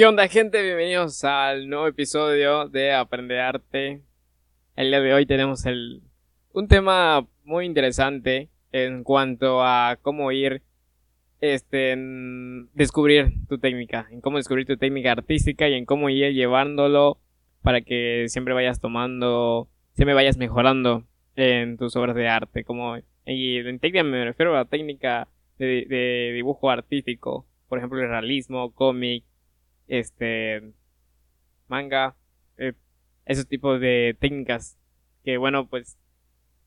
¿Qué onda gente? Bienvenidos al nuevo episodio de Aprende Arte. El día de hoy tenemos el, un tema muy interesante en cuanto a cómo ir este, en descubrir tu técnica, en cómo descubrir tu técnica artística y en cómo ir llevándolo para que siempre vayas tomando, siempre vayas mejorando en tus obras de arte. Como, y en técnica me refiero a la técnica de, de dibujo artístico, por ejemplo el realismo, cómic, este, manga, eh, esos tipos de técnicas que bueno, pues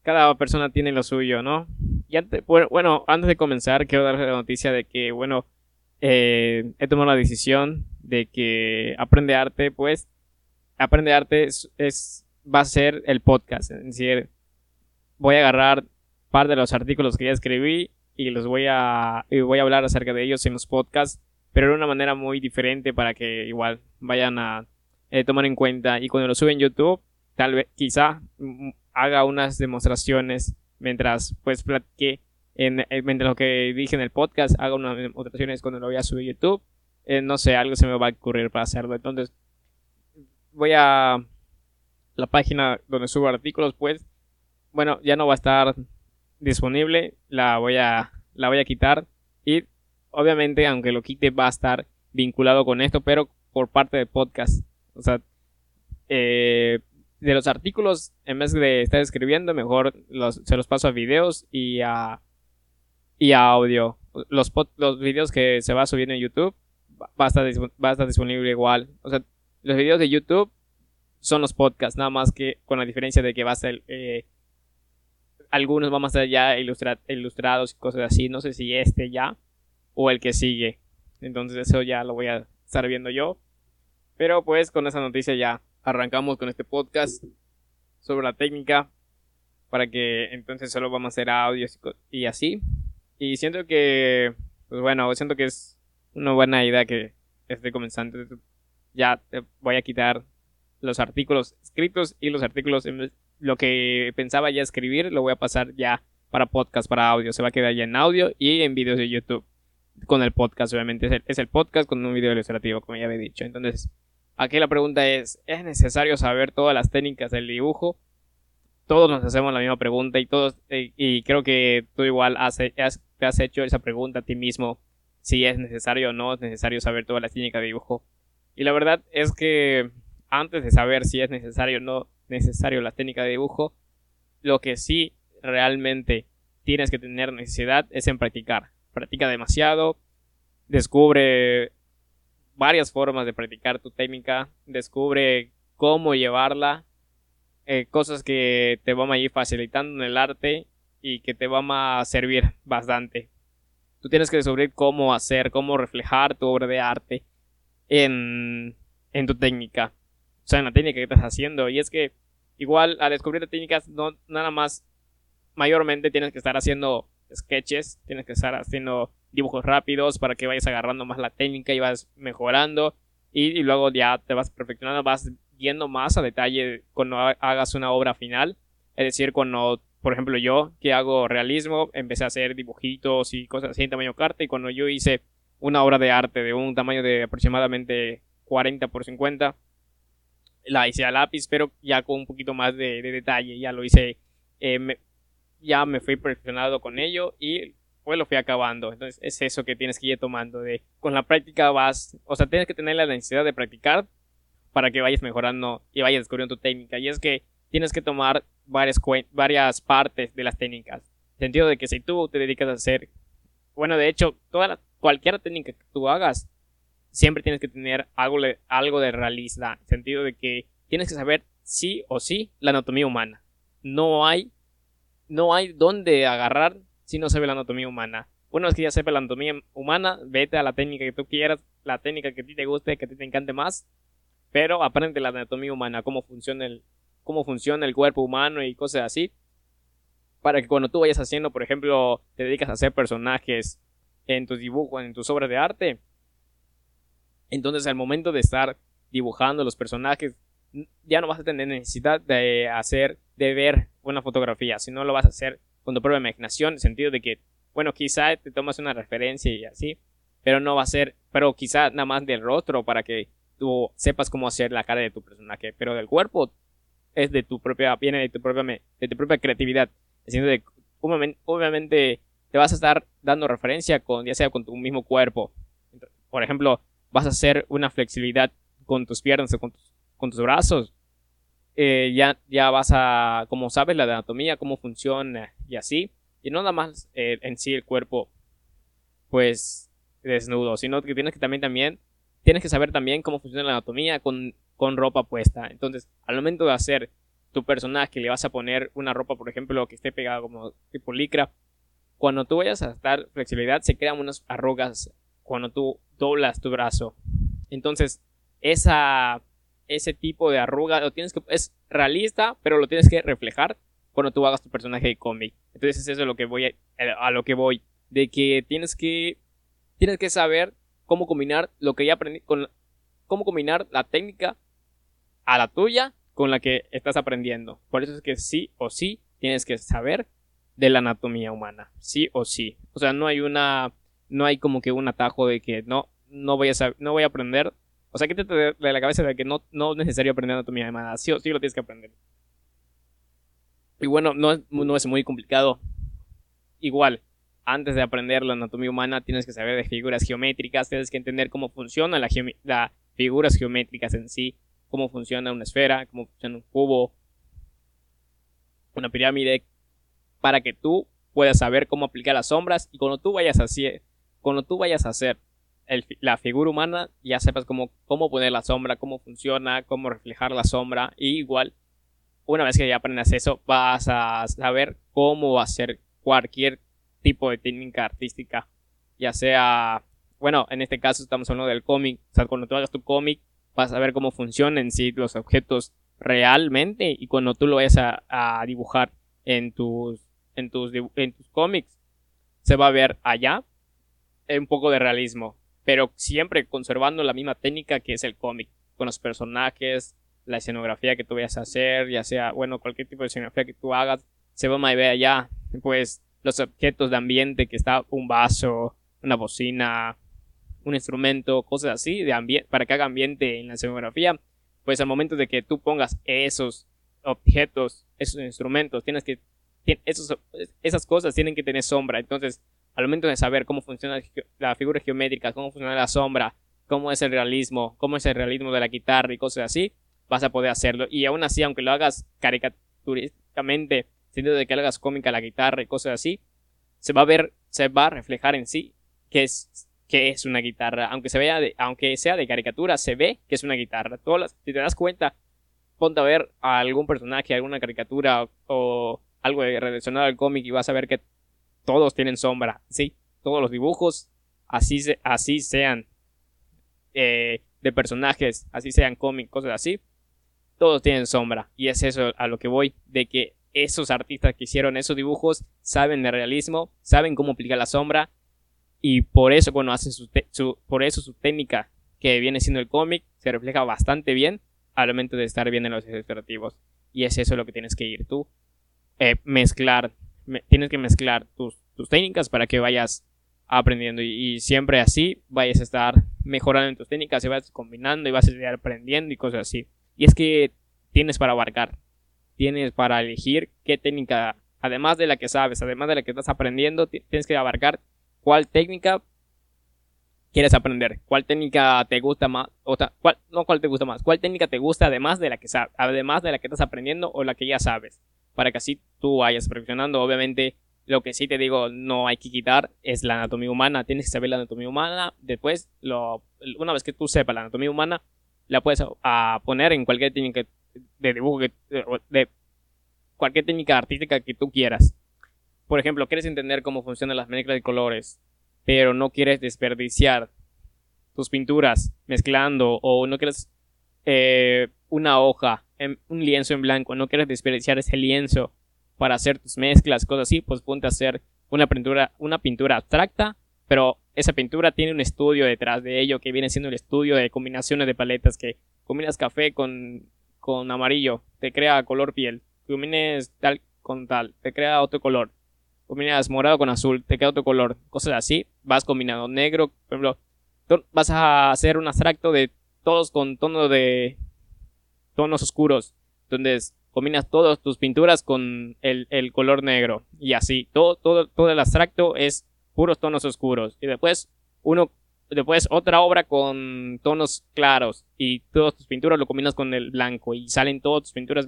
cada persona tiene lo suyo, ¿no? Y antes, bueno, antes de comenzar, quiero darles la noticia de que, bueno, eh, he tomado la decisión de que Aprende Arte, pues, Aprende Arte es, va a ser el podcast. Es decir, voy a agarrar parte de los artículos que ya escribí y los voy a, y voy a hablar acerca de ellos en los podcasts pero de una manera muy diferente para que igual vayan a eh, tomar en cuenta. Y cuando lo suben en YouTube, tal vez, quizá mm, haga unas demostraciones mientras pues platiqué, en, eh, mientras lo que dije en el podcast, haga unas demostraciones cuando lo voy a subir YouTube. Eh, no sé, algo se me va a ocurrir para hacerlo. Entonces, voy a la página donde subo artículos, pues, bueno, ya no va a estar disponible, la voy a, la voy a quitar y obviamente, aunque lo quite, va a estar vinculado con esto, pero por parte del podcast. O sea, eh, de los artículos, en vez de estar escribiendo, mejor se los paso a videos y a, y a audio. Los, los videos que se va subir en YouTube va a, estar, va a estar disponible igual. O sea, los videos de YouTube son los podcasts, nada más que con la diferencia de que va a ser... Eh, algunos van a estar ya ilustrados y cosas así. No sé si este ya o el que sigue. Entonces eso ya lo voy a estar viendo yo. Pero pues con esa noticia ya arrancamos con este podcast sobre la técnica para que entonces solo vamos a hacer audios y así. Y siento que, pues bueno, siento que es una buena idea que esté comenzando. Ya voy a quitar los artículos escritos y los artículos, lo que pensaba ya escribir, lo voy a pasar ya para podcast, para audio. Se va a quedar ya en audio y en videos de YouTube con el podcast, obviamente. Es el, podcast con un video ilustrativo, como ya había dicho. Entonces, aquí la pregunta es, ¿es necesario saber todas las técnicas del dibujo? Todos nos hacemos la misma pregunta y todos, eh, y creo que tú igual has, te has hecho esa pregunta a ti mismo, si es necesario o no es necesario saber todas las técnicas de dibujo. Y la verdad es que antes de saber si es necesario o no necesario la técnica de dibujo, lo que sí realmente tienes que tener necesidad es en practicar practica demasiado, descubre varias formas de practicar tu técnica, descubre cómo llevarla, eh, cosas que te van a ir facilitando en el arte y que te van a servir bastante. Tú tienes que descubrir cómo hacer, cómo reflejar tu obra de arte en, en tu técnica. O sea, en la técnica que estás haciendo. Y es que igual al descubrir técnicas no nada más mayormente tienes que estar haciendo sketches, tienes que estar haciendo dibujos rápidos para que vayas agarrando más la técnica y vas mejorando y, luego ya te vas perfeccionando, vas yendo más a detalle cuando hagas una obra final. Es decir, cuando, por ejemplo, yo que hago realismo, empecé a hacer dibujitos y cosas así en tamaño carta y cuando yo hice una obra de arte de un tamaño de aproximadamente 40 por 50, la hice a lápiz, pero ya con un poquito más de, detalle, ya lo hice eh, ya me fui perfeccionado con ello y pues lo fui acabando. Entonces es eso que tienes que ir tomando de con la práctica vas, o sea, tienes que tener la necesidad de practicar para que vayas mejorando y vayas descubriendo tu técnica. Y es que tienes que tomar varias, varias partes de las técnicas. En sentido de que si tú te dedicas a hacer, bueno, de hecho, toda cualquier técnica que tú hagas, siempre tienes que tener algo, algo de realista. En sentido de que tienes que saber sí o sí la anatomía humana. No hay no hay dónde agarrar si no se ve la anatomía humana. Una vez que ya sepa la anatomía humana, vete a la técnica que tú quieras, la técnica que a ti te guste, que te encante más, pero aprende la anatomía humana, cómo funciona el, cómo funciona el cuerpo humano y cosas así, para que cuando tú vayas haciendo, por ejemplo, te dedicas a hacer personajes en tus dibujos, en tus obras de arte, entonces al momento de estar dibujando los personajes, ya no vas a tener necesidad de hacer, de ver una fotografía, sino lo vas a hacer con tu propia imaginación, en el sentido de que, bueno, quizá te tomas una referencia y así, pero no va a ser, pero quizá nada más del rostro para que tú sepas cómo hacer la cara de tu personaje, pero del cuerpo es de tu propia, viene de tu propia, de tu propia creatividad. Diciendo de, obviamente te vas a estar dando referencia con, ya sea con tu mismo cuerpo. Por ejemplo, vas a hacer una flexibilidad con tus piernas o con tus, con tus brazos. Eh, ya, ya vas a, como sabes, la anatomía, cómo funciona y así. Y no nada más eh, en sí el cuerpo, pues, desnudo, sino que tienes que también, también, tienes que saber también cómo funciona la anatomía con, con ropa puesta. Entonces, al momento de hacer tu personaje, le vas a poner una ropa, por ejemplo, que esté pegada como tipo licra, cuando tú vayas a dar flexibilidad, se crean unas arrugas cuando tú doblas tu brazo. Entonces, esa, ese tipo de arruga lo tienes que, es realista, pero lo tienes que reflejar cuando tú hagas tu personaje de cómic. Entonces, eso es lo que voy a, a lo que voy. De que tienes que, tienes que saber cómo combinar lo que ya aprendí, con, cómo combinar la técnica a la tuya con la que estás aprendiendo. Por eso es que sí o sí tienes que saber de la anatomía humana. Sí o sí. O sea, no hay una. No hay como que un atajo de que no, no voy a saber, no voy a aprender. O sea, quítate de, la cabeza de que no, no es necesario aprender anatomía humana. Sí o sí lo tienes que aprender. Y bueno, no, no es muy complicado. Igual, antes de aprender la anatomía humana, tienes que saber de figuras geométricas, tienes que entender cómo funcionan las figuras geométricas en sí, cómo funciona una esfera, cómo funciona un cubo, una pirámide, para que tú puedas saber cómo aplicar las sombras y cuando tú vayas a cuando tú vayas a hacer la figura humana, ya sepas cómo, cómo poner la sombra, cómo funciona, cómo reflejar la sombra y igual, una vez que ya aprendas eso, vas a saber cómo hacer cualquier tipo de técnica artística, ya sea, bueno, en este caso estamos hablando del cómic, o sea, cuando tú hagas tu cómic, vas a ver cómo funcionan sí los objetos realmente y cuando tú lo vayas a dibujar en tus en tus, en tus cómics, se va a ver allá un poco de realismo, pero siempre conservando la misma técnica que es el cómic, con los personajes, la escenografía que tú vayas a hacer, ya sea, bueno, cualquier tipo de escenografía que tú hagas, se va a ver allá, pues los objetos de ambiente que está un vaso, una bocina, un instrumento, cosas así, de para que haga ambiente en la escenografía, pues al momento de que tú pongas esos objetos, esos instrumentos, tienes que esas cosas tienen que tener sombra. Entonces, al momento de saber cómo funciona la figura geométrica, cómo funciona la sombra, cómo es el realismo, cómo es el realismo de la guitarra y cosas así, vas a poder hacerlo. Y aún así, aunque lo hagas caricaturísticamente, sentido de que hagas cómica la guitarra y cosas así, se va a ver, se va a reflejar en sí que es, que es una guitarra. Aunque se vea aunque sea de caricatura, se ve que es una guitarra. Todas si te das cuenta, ponte a ver a algún personaje, alguna caricatura o algo relacionado al cómic y vas a ver que todos tienen sombra, ¿sí? Todos los dibujos, así, así sean eh, de personajes, así sean cómics, cosas así, todos tienen sombra. Y es eso a lo que voy, de que esos artistas que hicieron esos dibujos saben de realismo, saben cómo aplicar la sombra y por eso bueno hacen su, por eso su técnica que viene siendo el cómic se refleja bastante bien al momento de estar bien en los ilustrativos y es eso lo que tienes que ir tú eh, mezclar, tienes que mezclar tus, técnicas para que vayas aprendiendo y, siempre así vayas a estar mejorando en tus técnicas y vas combinando y vas a estar aprendiendo y cosas así. Y es que tienes para abarcar, tienes para elegir qué técnica, además de la que sabes, además de la que estás aprendiendo, tienes que abarcar cuál técnica quieres aprender, cuál técnica te gusta más, o cuál, no cuál te gusta más, cuál técnica te gusta además de la que sabes, además de la que estás aprendiendo o la que ya sabes para que así tú vayas perfeccionando. Obviamente, lo que sí te digo, no hay que quitar es la anatomía humana. Tienes que saber la anatomía humana. Después, lo, una vez que tú sepas la anatomía humana, la puedes a, poner en cualquier técnica de dibujo, que, de cualquier técnica artística que tú quieras. Por ejemplo, quieres entender cómo funcionan las mezclas de colores, pero no quieres desperdiciar tus pinturas mezclando o no quieres eh, una hoja, un lienzo en blanco, no quieres desperdiciar ese lienzo para hacer tus mezclas, cosas así, pues ponte a hacer una pintura, una pintura abstracta, pero esa pintura tiene un estudio detrás de ello que viene siendo el estudio de combinaciones de paletas que combinas café con, con amarillo, te crea color piel, combines tal con tal, te crea otro color. combinas morado con azul, te queda otro color, cosas así, vas combinando negro, por ejemplo, vas a hacer un abstracto de todos con tono de tonos oscuros, entonces combinas todas tus pinturas con el, color negro y así, todo, todo, todo el abstracto es puros tonos oscuros y después uno después otra obra con tonos claros y todas tus pinturas lo combinas con el blanco y salen todas tus pinturas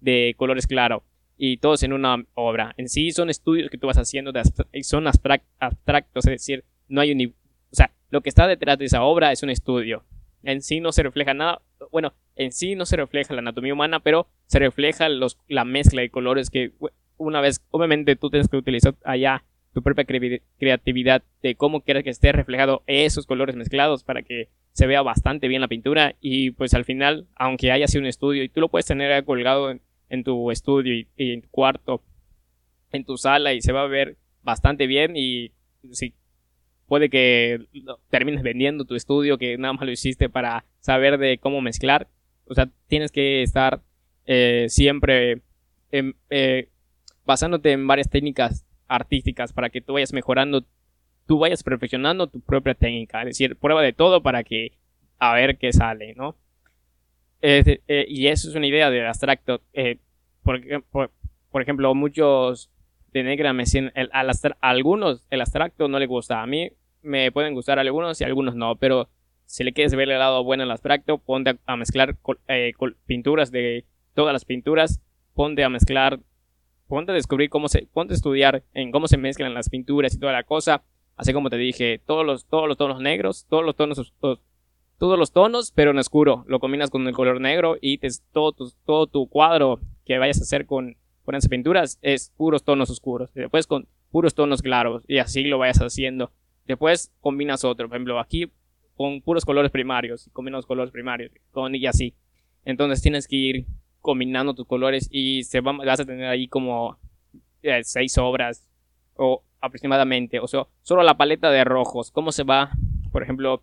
de colores claros y todos en una obra. En sí son estudios que tú vas haciendo, de son abstractos, es decir, no hay un... O sea, lo que está detrás de esa obra es un estudio. En sí no se refleja nada, bueno, en sí no se refleja la anatomía humana, pero se refleja los, la mezcla de colores que una vez, obviamente tú tienes que utilizar allá tu propia creatividad de cómo quieres que esté reflejado esos colores mezclados para que se vea bastante bien la pintura y pues al final, aunque haya sido un estudio y tú lo puedes tener colgado en, tu estudio y, en tu cuarto, en tu sala y se va a ver bastante bien y si puede que termines vendiendo tu estudio que nada más lo hiciste para saber de cómo mezclar. O sea, tienes que estar eh, siempre eh, basándote en varias técnicas artísticas para que tú vayas mejorando, tú vayas perfeccionando tu propia técnica. Es decir, prueba de todo para que a ver qué sale, ¿no? Eh, y eso es una idea del abstracto. Eh, por, por, ejemplo, muchos de negra me dicen, el, a algunos el abstracto no les gusta. A mí me pueden gustar algunos y algunos no, pero si le quieres ver el lado bueno al abstracto, ponte a, mezclar eh, pinturas de todas las pinturas, ponte a mezclar, ponte a descubrir cómo se, ponte a estudiar en cómo se mezclan las pinturas y toda la cosa. Así como te dije, todos los, tonos negros, todos los tonos, todos los tonos, pero en oscuro. Lo combinas con el color negro y todo, tu, todo tu cuadro que vayas a hacer con, con esas pinturas es puros tonos oscuros. Después con puros tonos claros y así lo vayas haciendo. Después combinas otro. Por ejemplo, aquí con puros colores primarios. Combinas colores primarios con, y así. Entonces tienes que ir combinando tus colores y se va, vas a tener ahí como eh, seis obras o aproximadamente. O sea, solo la paleta de rojos. ¿Cómo se va? Por ejemplo,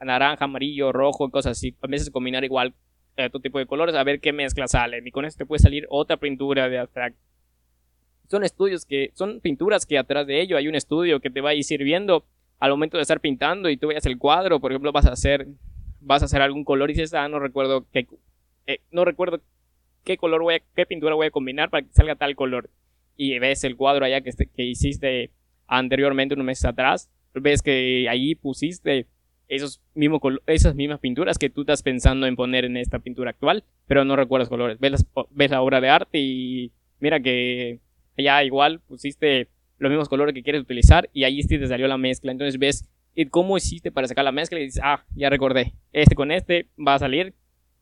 naranja, amarillo, rojo, cosas así. A veces combinar igual eh, otro tipo de colores a ver qué mezcla sale. Y con esto te puede salir otra pintura de abstracto. Son estudios que, son pinturas que atrás de ello hay un estudio que te va a ir sirviendo al momento de estar pintando y tú veas el cuadro, por ejemplo, vas a hacer, vas a hacer algún color y dices, ah, no recuerdo qué, eh, no recuerdo qué color voy a, qué pintura voy a combinar para que salga tal color. Y ves el cuadro allá que, que hiciste anteriormente unos meses atrás, ves que ahí pusiste esos mismos esas mismas pinturas que tú estás pensando en poner en esta pintura actual, pero no recuerdas colores. Ves, ves la obra de arte y mira que ya igual pusiste los mismos colores que quieres utilizar y ahí sí te salió la mezcla. Entonces ves cómo hiciste para sacar la mezcla y dices, ah, ya recordé, este con este va a salir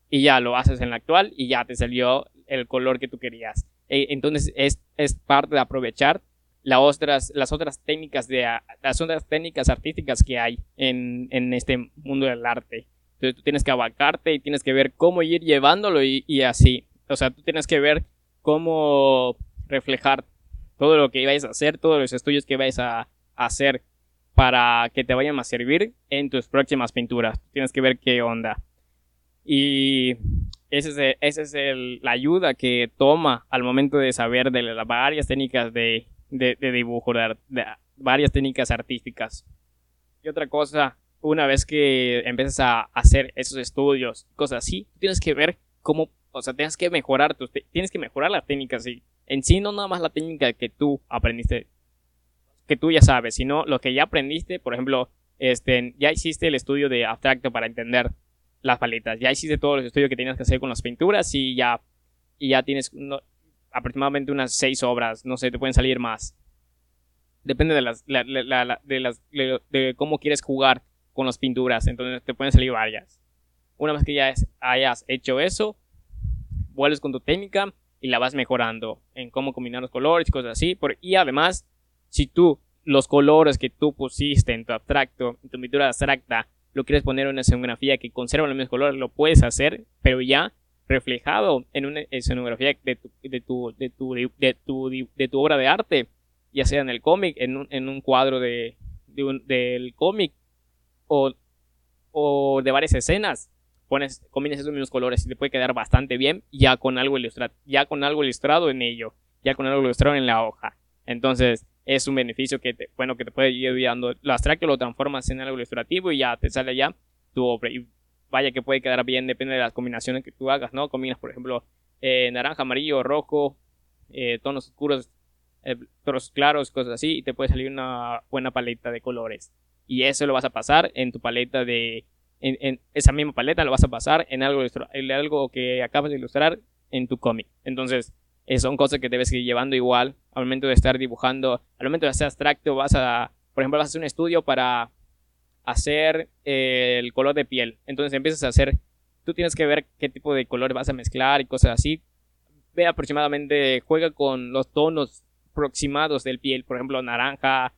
y ya lo haces en la actual y ya te salió el color que tú querías. E, entonces es, es parte de aprovechar las otras, las otras técnicas de las otras técnicas artísticas que hay en, en este mundo del arte. Entonces tú tienes que abarcarte y tienes que ver cómo ir llevándolo y, y, así. O sea, tú tienes que ver cómo reflejar todo lo que vais a hacer, todos los estudios que vais a, hacer para que te vayan a servir en tus próximas pinturas. Tienes que ver qué onda. Y esa es, ese es el, la ayuda que toma al momento de saber de las varias técnicas de de, dibujo, de, varias técnicas artísticas. Y otra cosa, una vez que empiezas a hacer esos estudios, cosas así, tienes que ver cómo, o sea, tienes que mejorar tus, tienes que mejorar las técnicas, y en sí no nada más la técnica que tú aprendiste, que tú ya sabes, sino lo que ya aprendiste, por ejemplo, este, ya hiciste el estudio de abstracto para entender las paletas, ya hiciste todos los estudios que tenías que hacer con las pinturas y ya, y ya tienes, aproximadamente unas seis obras, no sé, te pueden salir más. Depende de las, de, las, de cómo quieres jugar con las pinturas, entonces te pueden salir varias. Una vez que ya hayas hecho eso, vuelves con tu técnica y la vas mejorando en cómo combinar los colores y cosas así. y además, si tú los colores que tú pusiste en tu abstracto, en tu pintura abstracta, lo quieres poner en una escenografía que conserva los mismos colores, lo puedes hacer, pero ya reflejado en una escenografía de tu, de tu, de tu, de tu, obra de arte, ya sea en el cómic, en un, en un cuadro de, del cómic o, o de varias escenas. Pones, combinas esos mismos colores y te puede quedar bastante bien ya con algo ilustrado, ya con algo ilustrado en ello, ya con algo ilustrado en la hoja. Entonces, es un beneficio que te, bueno, que te puede ir ayudando. Lo abstracto lo transformas en algo ilustrativo y ya te sale ya tu obra. Y vaya que puede quedar bien, depende de las combinaciones que tú hagas, ¿no? Combinas, por ejemplo, eh, naranja, amarillo, rojo, eh, tonos oscuros, eh, tonos claros, cosas así, y te puede salir una buena paleta de colores. Y eso lo vas a pasar en tu paleta de... Esa misma paleta lo vas a pasar en algo, en algo que acabas de ilustrar en tu cómic. Entonces, eh, son cosas que debes ir llevando igual al momento de estar dibujando. Al momento de hacer abstracto, vas a, por ejemplo, vas a hacer un estudio para hacer eh, el color de piel. Entonces empiezas a hacer, tú tienes que ver qué tipo de color vas a mezclar y cosas así. Ve aproximadamente, juega con los tonos aproximados del piel, por ejemplo, naranja,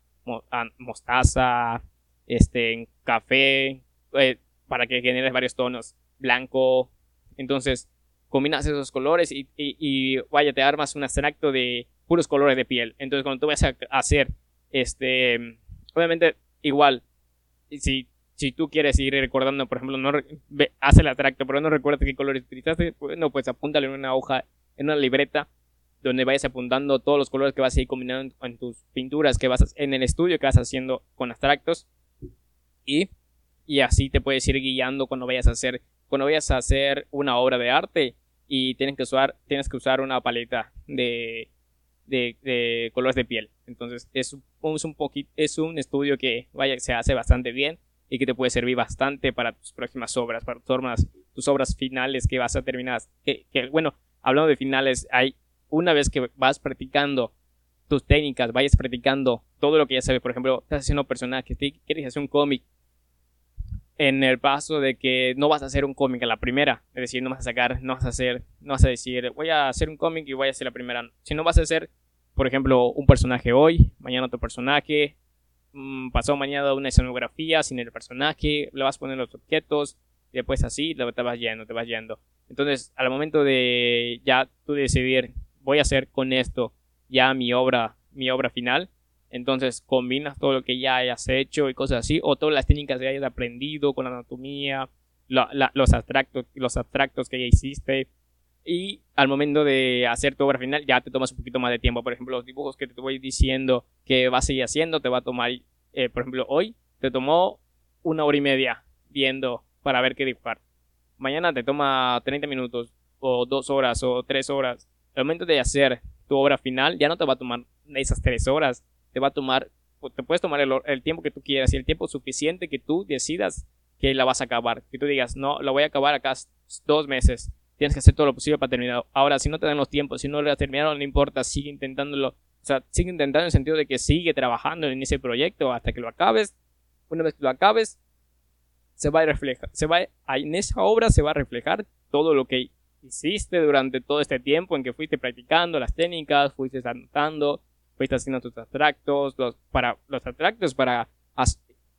ah, mostaza, este, café, eh, para que generes varios tonos, blanco. Entonces, combinas esos colores y, vaya, te armas un abstracto de puros colores de piel. Entonces, cuando tú vas a hacer, este, obviamente, igual, si, si tú quieres ir recordando, por ejemplo, no haz el abstracto, pero no recuerdas qué colores utilizaste, bueno, pues apúntale en una hoja, en una libreta, donde vayas apuntando todos los colores que vas a ir combinando en, tus pinturas, que vas en el estudio que vas haciendo con abstractos. Y, y así te puedes ir guiando cuando vayas a hacer, cuando vayas a hacer una obra de arte y tienes que usar, tienes que usar una paleta de, de, colores de piel. Entonces es, un poquito, es un estudio que vaya, se hace bastante bien y que te puede servir bastante para tus próximas obras, para tus obras, tus obras finales que vas a terminar. Que, bueno, hablando de finales, hay una vez que vas practicando tus técnicas, vayas practicando todo lo que ya sabes, por ejemplo, estás haciendo personajes, quieres hacer un cómic, en el paso de que no vas a hacer un cómic a la primera. Es decir, no vas a sacar, no vas a hacer, no vas a decir, voy a hacer un cómic y voy a hacer la primera. Si no vas a hacer, por ejemplo, un personaje hoy, mañana otro personaje, mm, pasado mañana una escenografía sin el personaje, le vas a poner los objetos, y después así te vas yendo, te vas yendo. Entonces, al momento de ya tú decidir, voy a hacer con esto ya mi obra, mi obra final, entonces combinas todo lo que ya hayas hecho y cosas así, o todas las técnicas que hayas aprendido con la anatomía, los, abstractos, los abstractos que ya hiciste. Y al momento de hacer tu obra final ya te tomas un poquito más de tiempo. Por ejemplo, los dibujos que te voy diciendo que vas a ir haciendo te va a tomar, eh, por ejemplo, hoy te tomó una hora y media viendo para ver qué dibujar. Mañana te toma 30 minutos o dos horas o tres horas. Al momento de hacer tu obra final ya no te va a tomar esas tres horas te va a tomar, te puedes tomar el, tiempo que tú quieras y el tiempo suficiente que tú decidas que la vas a acabar. Que tú digas, no, la voy a acabar acá dos meses. Tienes que hacer todo lo posible para terminar. Ahora, si no te dan los tiempos, si no lo has terminado, no importa, sigue intentándolo. O sea, sigue intentando en el sentido de que sigue trabajando en ese proyecto hasta que lo acabes. Una vez que lo acabes, se va a reflejar, se va en esa obra se va a reflejar todo lo que hiciste durante todo este tiempo en que fuiste practicando las técnicas, fuiste anotando, fuiste haciendo tus abstractos, los, para, los abstractos para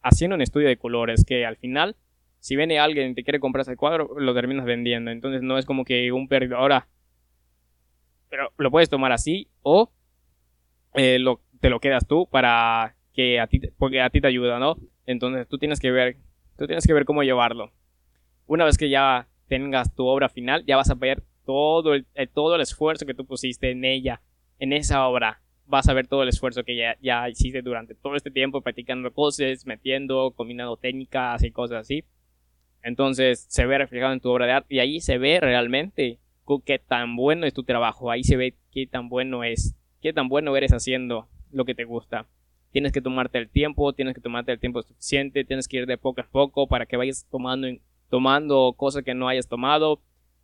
haciendo un estudio de colores que al final, si viene alguien y te quiere comprar ese cuadro, lo terminas vendiendo. Entonces no es como que un perdido. Ahora, pero lo puedes tomar así o eh, te lo quedas tú para que a ti, porque a ti te ayuda, ¿no? Entonces tú tienes que ver, tú tienes que ver cómo llevarlo. Una vez que ya tengas tu obra final, ya vas a ver todo el, todo el esfuerzo que tú pusiste en ella, en esa obra vas a ver todo el esfuerzo que ya, ya hiciste durante todo este tiempo practicando cosas, metiendo, combinando técnicas y cosas así. Entonces se ve reflejado en tu obra de arte y ahí se ve realmente qué tan bueno es tu trabajo, ahí se ve qué tan bueno es, qué tan bueno eres haciendo lo que te gusta. Tienes que tomarte el tiempo, tienes que tomarte el tiempo suficiente, tienes que ir de poco a poco para que vayas tomando, tomando cosas que no hayas tomado,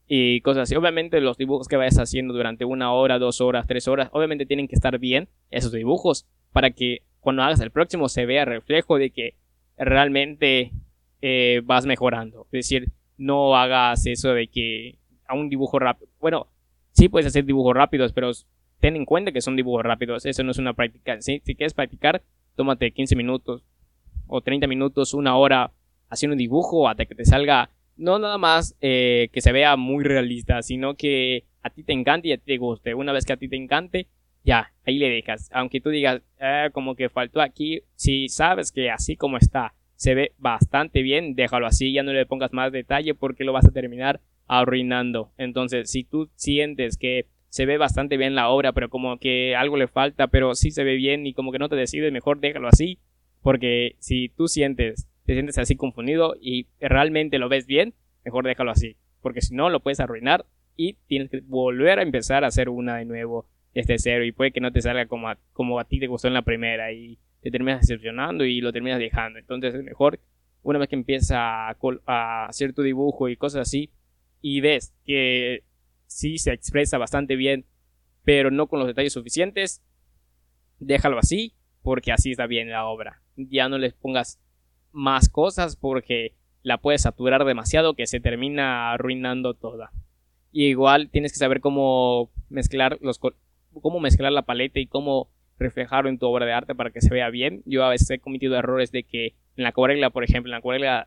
y cosas así. Obviamente los dibujos que vayas haciendo durante una hora, dos horas, tres horas, obviamente tienen que estar bien esos dibujos para que cuando hagas el próximo se vea reflejo de que realmente eh, vas mejorando. Es decir, no hagas eso de que a un dibujo rápido, bueno, sí puedes hacer dibujos rápidos, pero ten en cuenta que son dibujos rápidos, eso no es una práctica. Si quieres practicar, tómate 15 minutos o 30 minutos, una hora haciendo un dibujo hasta que te salga no nada más eh, que se vea muy realista, sino que a ti te encante y a ti te guste. Una vez que a ti te encante, ya, ahí le dejas. Aunque tú digas, ah, como que faltó aquí, si sabes que así como está, se ve bastante bien, déjalo así, ya no le pongas más detalle porque lo vas a terminar arruinando. Entonces, si tú sientes que se ve bastante bien la obra, pero como que algo le falta, pero sí se ve bien y como que no te decides, mejor déjalo así, porque si tú sientes, te sientes así confundido y realmente lo ves bien, mejor déjalo así, porque si no lo puedes arruinar y tienes que volver a empezar a hacer una de nuevo desde cero y puede que no te salga como a, como a ti te gustó en la primera y te terminas decepcionando y lo terminas dejando. Entonces es mejor una vez que empiezas a, a hacer tu dibujo y cosas así y ves que sí se expresa bastante bien, pero no con los detalles suficientes, déjalo así porque así está bien la obra. Ya no les pongas más cosas porque la puedes saturar demasiado que se termina arruinando toda. Y igual tienes que saber cómo mezclar los cómo mezclar la paleta y cómo reflejarlo en tu obra de arte para que se vea bien. Yo a veces he cometido errores de que en la acuarela, por ejemplo, en la acuarela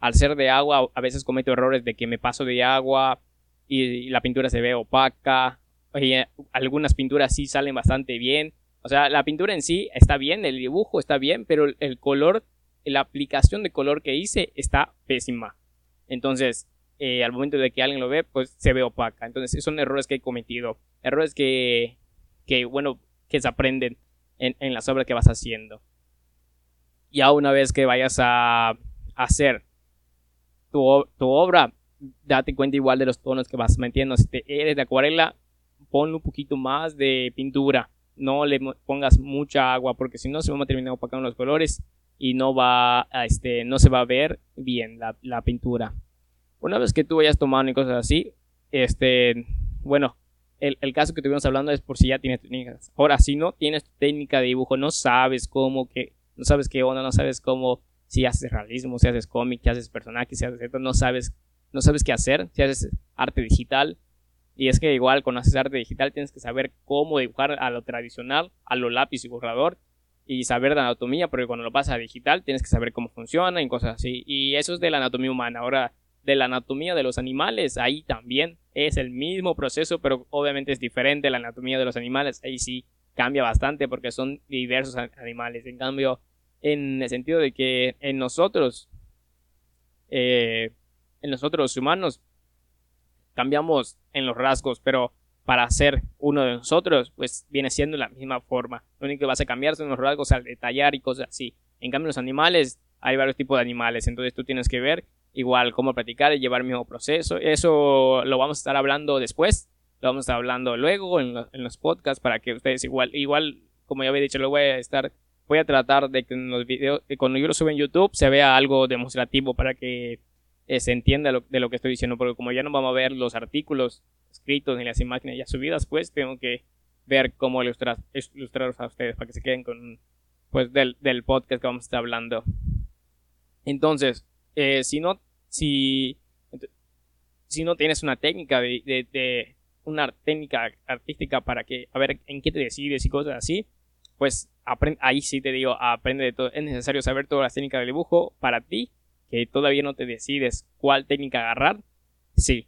al ser de agua, a veces cometo errores de que me paso de agua y, la pintura se ve opaca. Y eh, algunas pinturas sí salen bastante bien. O sea, la pintura en sí está bien, el dibujo está bien, pero el color, la aplicación de color que hice está pésima. Entonces, eh, al momento de que alguien lo ve, pues se ve opaca. Entonces, son errores que he cometido. Errores que, que bueno, que se aprenden en, en las obras que vas haciendo. Ya una vez que vayas a hacer tu, tu, obra, date cuenta igual de los tonos que vas metiendo. Si te eres de acuarela, pon un poquito más de pintura. No le pongas mucha agua porque si no se va a terminar opacando los colores y no va a, este, no se va a ver bien la, la pintura. Una vez que tú vayas tomando y cosas así, este, bueno, el, el, caso que estuvimos hablando es por si ya tienes técnicas. Ahora, si no tienes técnica de dibujo, no sabes cómo, que, no sabes qué onda, no sabes cómo, si haces realismo, si haces cómic, si haces personajes, si haces esto, no sabes, no sabes qué hacer, si haces arte digital. Y es que igual cuando haces arte digital tienes que saber cómo dibujar a lo tradicional, a lo lápiz y borrador, y saber de anatomía, porque cuando lo pasas a digital tienes que saber cómo funciona y cosas así. Y eso es de la anatomía humana. Ahora, de la anatomía de los animales, ahí también es el mismo proceso, pero obviamente es diferente la anatomía de los animales, ahí sí cambia bastante porque son diversos animales. En cambio, en el sentido de que en nosotros, eh, en nosotros humanos, cambiamos en los rasgos, pero para ser uno de nosotros, pues viene siendo la misma forma. Lo único que vas a cambiar son los rasgos al detallar y cosas así. En cambio, los animales, hay varios tipos de animales, entonces tú tienes que ver igual cómo practicar y llevar el mismo proceso. Eso lo vamos a estar hablando después, lo vamos a estar hablando luego en, los podcasts para que ustedes igual, igual como ya había dicho, lo voy a estar, voy a tratar de que en los videos, cuando yo lo suba en YouTube se vea algo demostrativo para que eh, se entienda de lo que estoy diciendo, porque como ya no vamos a ver los artículos escritos ni las imágenes ya subidas, pues tengo que ver cómo ilustrar, ilustrarlos a ustedes para que se queden con pues del, del podcast que vamos a estar hablando. Entonces, eh, si no, si, si no tienes una técnica de, de, una técnica artística para que, a ver en qué te decides y cosas así, pues ahí sí te digo, aprende de todo. Es necesario saber todas las técnicas de dibujo para ti, que todavía no te decides cuál técnica agarrar. Sí.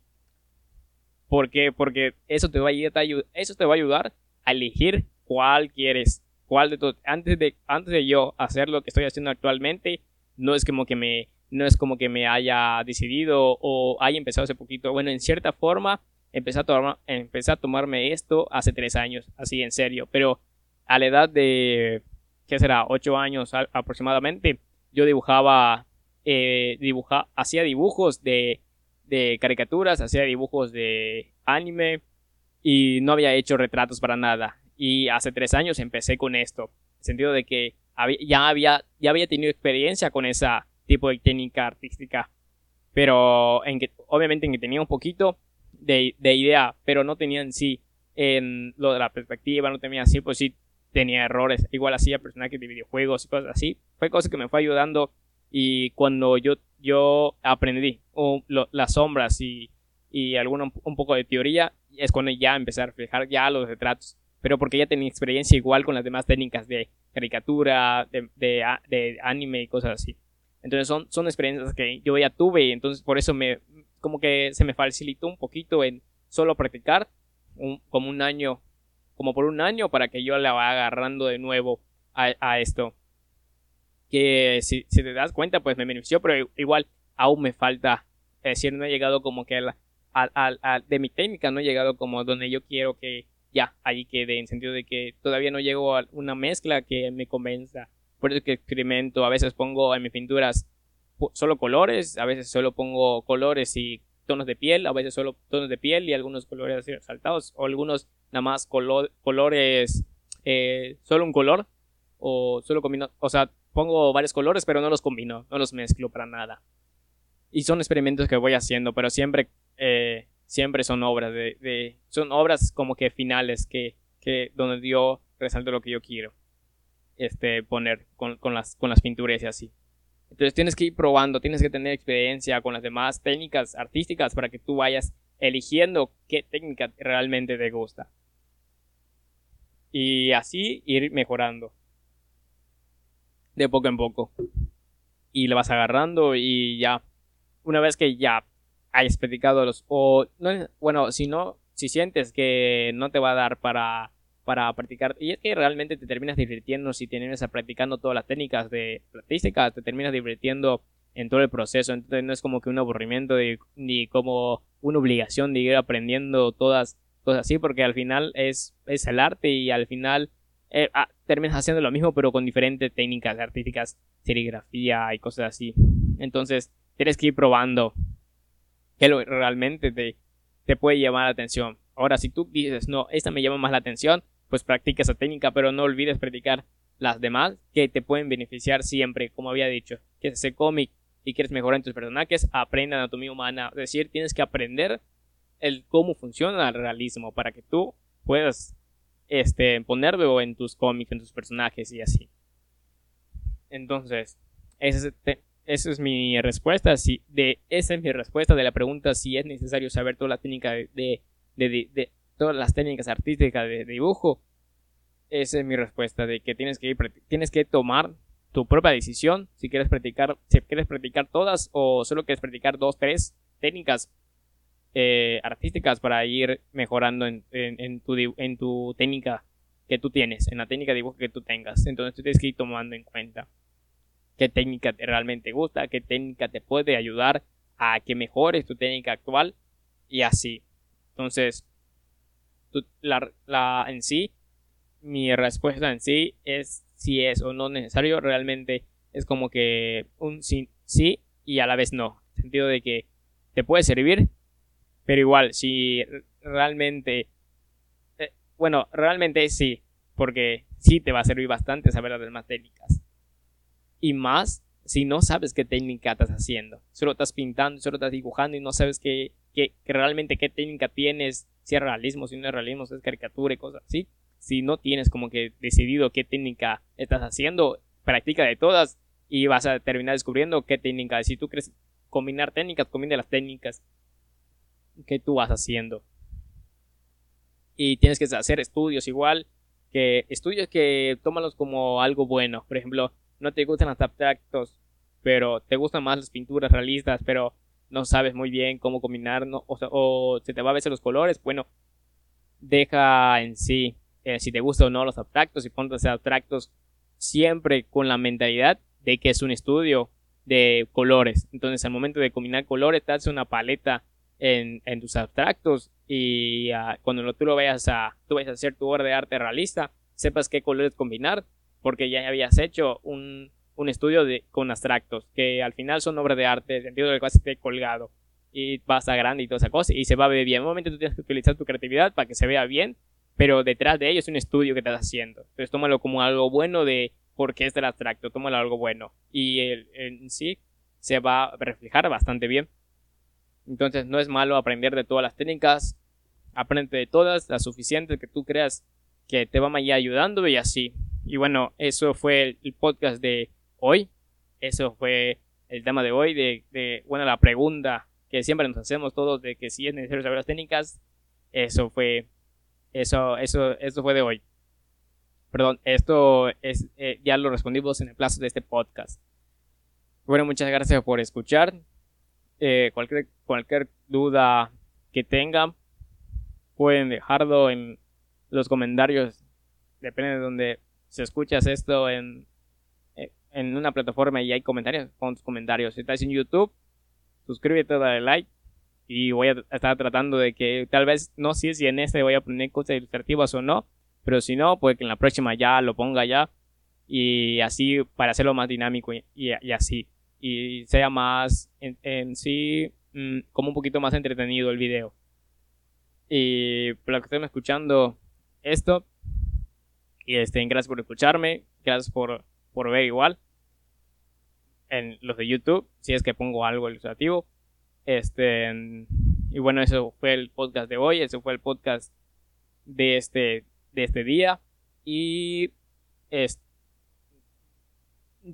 ¿Por qué? Porque eso te va a, eso te va a ayudar a elegir cuál quieres. Cuál de. Antes de, antes de yo hacer lo que estoy haciendo actualmente, no es como que me no es como que me haya decidido o haya empezado hace poquito. Bueno, en cierta forma, empecé a, tomar, empecé a tomarme esto hace tres años, así en serio. Pero a la edad de, ¿qué será? Ocho años aproximadamente, yo dibujaba, eh, hacía dibujos de, de caricaturas, hacía dibujos de anime y no había hecho retratos para nada. Y hace tres años empecé con esto, en el sentido de que ya, había, ya había tenido experiencia con esa tipo de técnica artística. Pero en que, obviamente en que tenía un poquito de, idea, pero no tenía en sí en lo de la perspectiva, no tenía así, pues sí tenía errores. Igual hacía personajes de videojuegos y cosas así. Fue cosa que me fue ayudando y cuando yo, yo aprendí las sombras y, y alguno, un poco de teoría, es cuando ya empecé a reflejar ya los retratos. Pero porque ya tenía experiencia igual con las demás técnicas de caricatura, de, de, de anime y cosas así. Entonces son, son experiencias que yo ya tuve y entonces por eso me, como que se me facilitó un poquito en solo practicar como un año, como por un año para que yo la vaya agarrando de nuevo a, esto. Que si, si, te das cuenta pues me benefició, pero igual aún me falta, es decir, no he llegado como que a la, de mi técnica no he llegado como donde yo quiero que ya, ahí quede, en sentido de que todavía no llego a una mezcla que me convenza. Por eso que experimento, a veces pongo en mis pinturas solo colores, a veces solo pongo colores y tonos de piel, a veces solo tonos de piel y algunos colores así resaltados, o algunos nada más colores, eh, solo un color, o solo combino, o sea, pongo varios colores, pero no los combino, no los mezclo para nada. Y son experimentos que voy haciendo, pero siempre, eh, siempre son obras de, son obras como que finales que, que donde yo resalto lo que yo quiero, este, poner con, con las, con las pinturas y así. Entonces tienes que ir probando, tienes que tener experiencia con las demás técnicas artísticas para que tú vayas eligiendo qué técnica realmente te gusta. Y así ir mejorando. De poco en poco. Y lo vas agarrando y ya. Una vez que ya hayas practicado los... O, no, bueno, si no, si sientes que no te va a dar para para practicar. Y es que realmente te terminas divirtiendo si terminas practicando todas las técnicas de artística, te terminas divirtiendo en todo el proceso. Entonces no es como que un aburrimiento ni como una obligación de ir aprendiendo todas cosas así, porque al final es, es el arte y al final eh, ah, terminas haciendo lo mismo, pero con diferentes técnicas artísticas, serigrafía y cosas así. Entonces tienes que ir probando que realmente te, te puede llamar la atención. Ahora, si tú dices, no, esta me llama más la atención, pues practica esa técnica, pero no olvides practicar las demás que te pueden beneficiar siempre, como había dicho. Que es ese cómic y quieres mejorar en tus personajes, aprende anatomía humana. Es decir, tienes que aprender el cómo funciona el realismo para que tú puedas este, ponerlo en tus cómics, en tus personajes y así. Entonces, esa es, mi respuesta. Si, de, esa es mi respuesta de la pregunta si es necesario saber toda la técnica de, de, de todas las técnicas artísticas de dibujo, esa es mi respuesta de que tienes que ir, tienes que tomar tu propia decisión si quieres practicar, si quieres practicar todas o solo quieres practicar dos, tres técnicas eh, artísticas para ir mejorando en, tu, en tu técnica que tú tienes, en la técnica de dibujo que tú tengas. Entonces tú tienes que ir tomando en cuenta qué técnica te realmente gusta, qué técnica te puede ayudar a que mejores tu técnica actual y así. Entonces, la, en sí, mi respuesta en sí es si es o no necesario. Realmente es como que un sí, sí y a la vez no. En el sentido de que te puede servir, pero igual, si realmente... Eh, bueno, realmente sí, porque sí te va a servir bastante saber las demás técnicas. Y más si no sabes qué técnica estás haciendo. Solo estás pintando, solo estás dibujando y no sabes qué, qué, realmente qué técnica tienes si es realismo, si no es realismo, si es caricatura y cosas así. Si no tienes como que decidido qué técnica estás haciendo, practica de todas y vas a terminar descubriendo qué técnica. Si tú quieres combinar técnicas, combina las técnicas que tú vas haciendo. Y tienes que hacer estudios igual, que estudios que tómalos como algo bueno. Por ejemplo, no te gustan los abstractos, pero te gustan más las pinturas realistas, pero no sabes muy bien cómo combinar, o, o, se te va a veces los colores, bueno, deja en sí eh, si te gusta o no los abstractos y ponte a hacer abstractos siempre con la mentalidad de que es un estudio de colores. Entonces, al momento de combinar colores, te haces una paleta en, tus abstractos y uh, cuando tú lo vayas a, tú vayas a hacer tu obra de arte realista, sepas qué colores combinar, porque ya habías hecho un, un estudio de, con abstractos, que al final son obras de arte, en el sentido del cual esté colgado y vas a grande y toda esa cosa, y se va a ver bien. En un momento tú tienes que utilizar tu creatividad para que se vea bien, pero detrás de ello es un estudio que estás haciendo. Entonces tómalo como algo bueno de por qué es del abstracto, tómalo algo bueno. Y el, en sí se va a reflejar bastante bien. Entonces no es malo aprender de todas las técnicas, aprende de todas, las suficientes que tú creas que te van a ir ayudando y así. Y bueno, eso fue el podcast de hoy. Eso fue el tema de hoy, de, bueno, la pregunta que siempre nos hacemos todos de que si es necesario saber las técnicas. Eso fue, eso, eso, eso fue de hoy. Perdón, esto es, eh, ya lo respondimos en el plazo de este podcast. Bueno, muchas gracias por escuchar. Eh, cualquier, cualquier duda que tengan, pueden dejarlo en los comentarios. Depende de donde se escuchas esto en en una plataforma y hay comentarios, pon tus comentarios. Si estás en YouTube, suscríbete, dale like y voy a estar tratando de que tal vez no sé si en este voy a poner cosas ilustrativas o no, pero si no, pues que en la próxima ya lo ponga ya y así para hacerlo más dinámico y, así y sea más en, sí mm, como un poquito más entretenido el video. Y por lo que estén escuchando esto, y estén, gracias por escucharme, gracias por, por ver igual en los de YouTube, si es que pongo algo ilustrativo. Este, y bueno, eso fue el podcast de hoy, eso fue el podcast de este, de este día. Y es,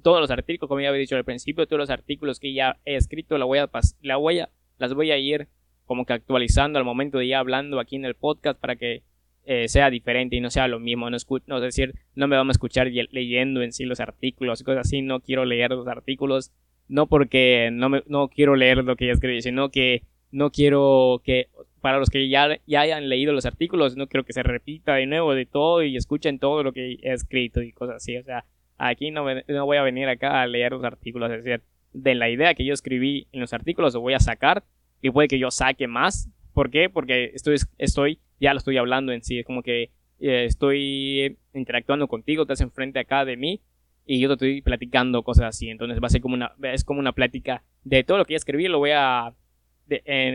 todos los artículos, como ya había dicho al principio, todos los artículos que ya he escrito, la voy a, la las voy a ir como que actualizando al momento de ir hablando aquí en el podcast para que eh, sea diferente y no sea lo mismo. No, no es decir, no me vamos a escuchar leyendo en sí los artículos y cosas así. No quiero leer los artículos no porque no, me, no quiero leer lo que ya escribí, sino que no quiero que, para los que ya, ya hayan leído los artículos, no quiero que se repita de nuevo de todo y escuchen todo lo que he escrito y cosas así. O sea, aquí no, no voy a venir acá a leer los artículos, es decir, de la idea que yo escribí en los artículos lo voy a sacar y puede que yo saque más. ¿Por qué? Porque estoy, estoy ya lo estoy hablando en sí, es como que eh, estoy interactuando contigo, estás enfrente acá de mí y yo te estoy platicando cosas así. Entonces va a ser como una, es como una plática de todo lo que ya escribí, lo voy a,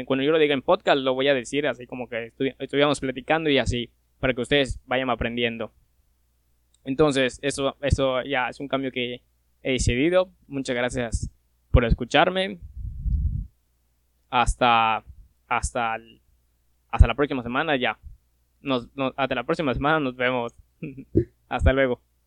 cuando yo lo diga en podcast, lo voy a decir así como que estuviéramos platicando y así, para que ustedes vayan aprendiendo. Entonces, eso, eso ya es un cambio que he decidido. Muchas gracias por escucharme. Hasta, hasta, hasta la próxima semana ya. Nos, hasta la próxima semana nos vemos. hasta luego.